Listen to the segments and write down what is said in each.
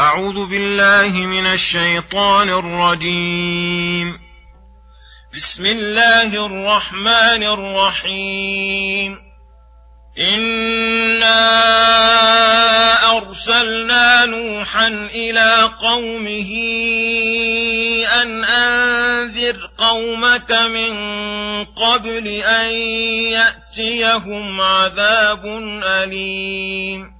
أعوذ بالله من الشيطان الرجيم. بسم الله الرحمن الرحيم. إنا أرسلنا نوحا إلى قومه أن أنذر قومك من قبل أن يأتيهم عذاب أليم.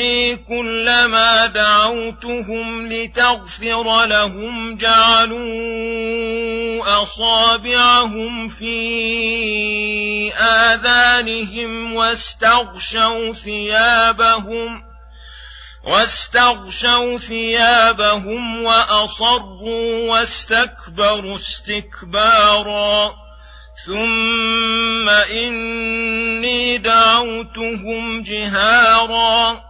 واني كلما دعوتهم لتغفر لهم جعلوا أصابعهم في آذانهم واستغشوا ثيابهم واستغشوا ثيابهم وأصروا واستكبروا استكبارا. ثم إني دعوتهم جهارا.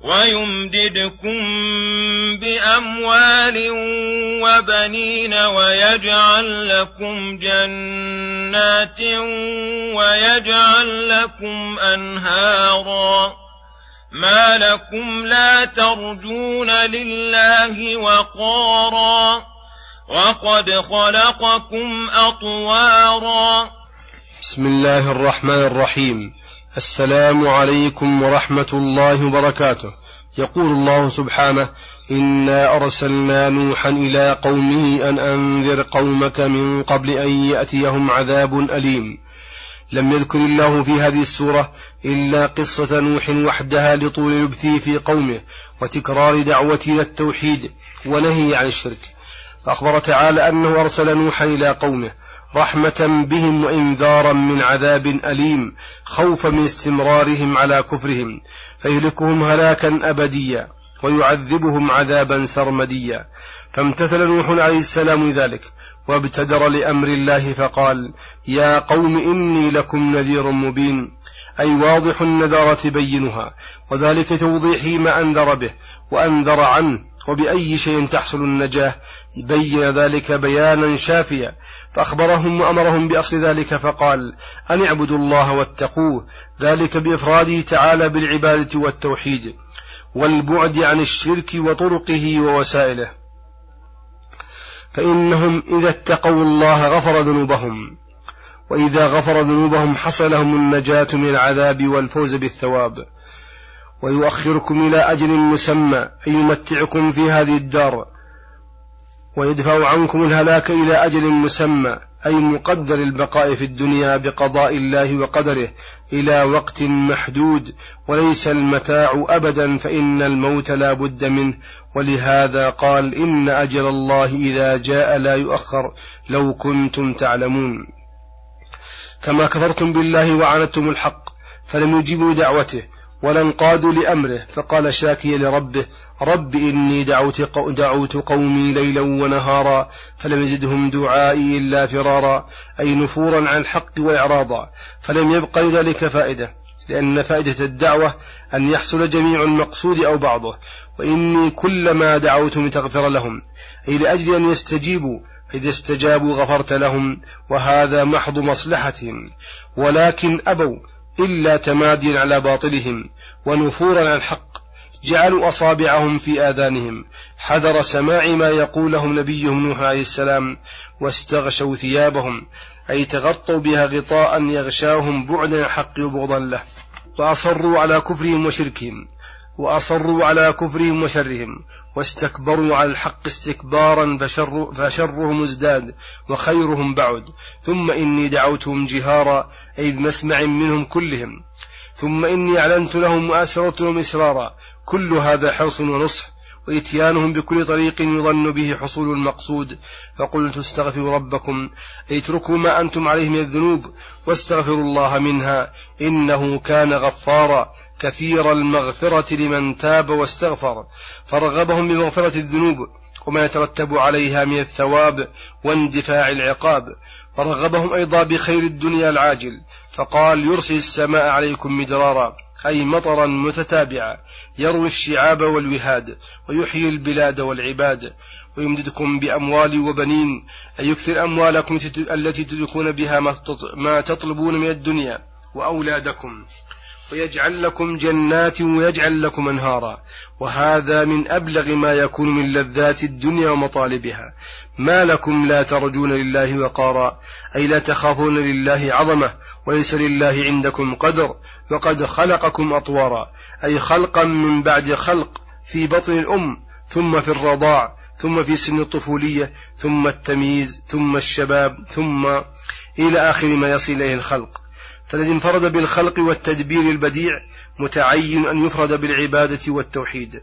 ويمددكم بأموال وبنين ويجعل لكم جنات ويجعل لكم أنهارا. ما لكم لا ترجون لله وقارا. وقد خلقكم أطوارا. بسم الله الرحمن الرحيم. السلام عليكم ورحمة الله وبركاته. يقول الله سبحانه إنا أرسلنا نوحا إلى قومه أن أنذر قومك من قبل أن يأتيهم عذاب أليم. لم يذكر الله في هذه السورة إلا قصة نوح وحدها لطول لبثه في قومه وتكرار دعوته إلى التوحيد ونهي عن الشرك. فأخبر تعالى أنه أرسل نوحا إلى قومه رحمة بهم وإنذارا من عذاب أليم خوفا من استمرارهم على كفرهم فيهلكهم هلاكا أبديا ويعذبهم عذابا سرمديا. فامتثل نوح عليه السلام ذلك وابتدر لأمر الله فقال يا قوم إني لكم نذير مبين. أي واضح النذارة بينها وذلك توضيحه ما أنذر به وأنذر عنه وبأي شيء تحصل النجاة بين ذلك بيانا شافيا فأخبرهم وأمرهم بأصل ذلك فقال أن اعبدوا الله واتقوه ذلك بإفراده تعالى بالعبادة والتوحيد والبعد عن الشرك وطرقه ووسائله. فإنهم إذا اتقوا الله غفر ذنوبهم. وإذا غفر ذنوبهم حصل لهم النجاة من العذاب والفوز بالثواب. ويؤخركم إلى أجل مسمى أي يمتعكم في هذه الدار. ويدفع عنكم الهلاك إلى أجل مسمى أي مقدر البقاء في الدنيا بقضاء الله وقدره إلى وقت محدود. وليس المتاع أبدا فإن الموت لا بد منه. ولهذا قال إن أجل الله إذا جاء لا يؤخر لو كنتم تعلمون. كما كفرتم بالله وعاندتم الحق فلم يجيبوا دعوته ولا انقادوا لأمره. فقال شاكيا لربه رب إني دعوت, دعوت قومي ليلا ونهارا فلم يزدهم دعائي إلا فرارا أي نفورا عن الحق وإعراضا فلم يبق لذلك فائدة لأن فائدة الدعوة أن يحصل جميع المقصود أو بعضه وإني كلما دعوتهم لتغفر لهم أي لأجل أن يستجيبوا إذا استجابوا غفرت لهم وهذا محض مصلحتهم ولكن أبوا إلا تماديا على باطلهم ونفورا عن الحق جعلوا أصابعهم في آذانهم حذر سماع ما يقول لهم نبيهم نوح عليه السلام واستغشوا ثيابهم أي تغطوا بها غطاء يغشاهم بعدا الحق وبغضا له وأصروا على كفرهم وشركهم. وأصروا على كفرهم وشرهم واستكبروا على الحق استكبارا فشر فشرهم ازداد وخيرهم بعد. ثم إني دعوتهم جهارا أي بمسمع منهم كلهم. ثم إني أعلنت لهم وأسررت إسرارا. كل هذا حرص ونصح وإتيانهم بكل طريق يظن به حصول المقصود. فقلت استغفروا ربكم أي اتركوا ما أنتم عليه من الذنوب واستغفروا الله منها إنه كان غفارا. كثير المغفرة لمن تاب واستغفر. فرغبهم بمغفرة الذنوب وما يترتب عليها من الثواب واندفاع العقاب. فرغبهم أيضا بخير الدنيا العاجل. فقال يرسل السماء عليكم مدرارا أي مطرا متتابعا يروي الشعاب والوهاد ويحيي البلاد والعباد. ويمددكم بأموال وبنين أي يكثر أموالكم التي تدركون بها ما تطلبون من الدنيا وأولادكم. ويجعل لكم جنات ويجعل لكم أنهارا. وهذا من أبلغ ما يكون من لذات الدنيا ومطالبها. ما لكم لا ترجون لله وقارا. أي لا تخافون لله عظمة. وليس لله عندكم قدر. وقد خلقكم أطوارا. أي خلقا من بعد خلق في بطن الأم. ثم في الرضاع. ثم في سن الطفولية. ثم التمييز. ثم الشباب. ثم إلى آخر ما يصل إليه الخلق. فالذي انفرد بالخلق والتدبير البديع متعين أن يفرد بالعبادة والتوحيد.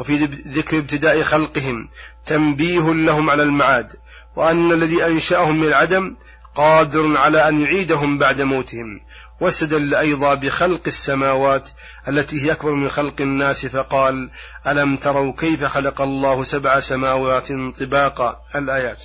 وفي ذكر ابتداء خلقهم تنبيه لهم على المعاد وأن الذي أنشأهم من العدم قادر على أن يعيدهم بعد موتهم. واستدل أيضا بخلق السماوات التي هي أكبر من خلق الناس فقال ألم تروا كيف خلق الله سبع سماوات طباقا؟ الآيات.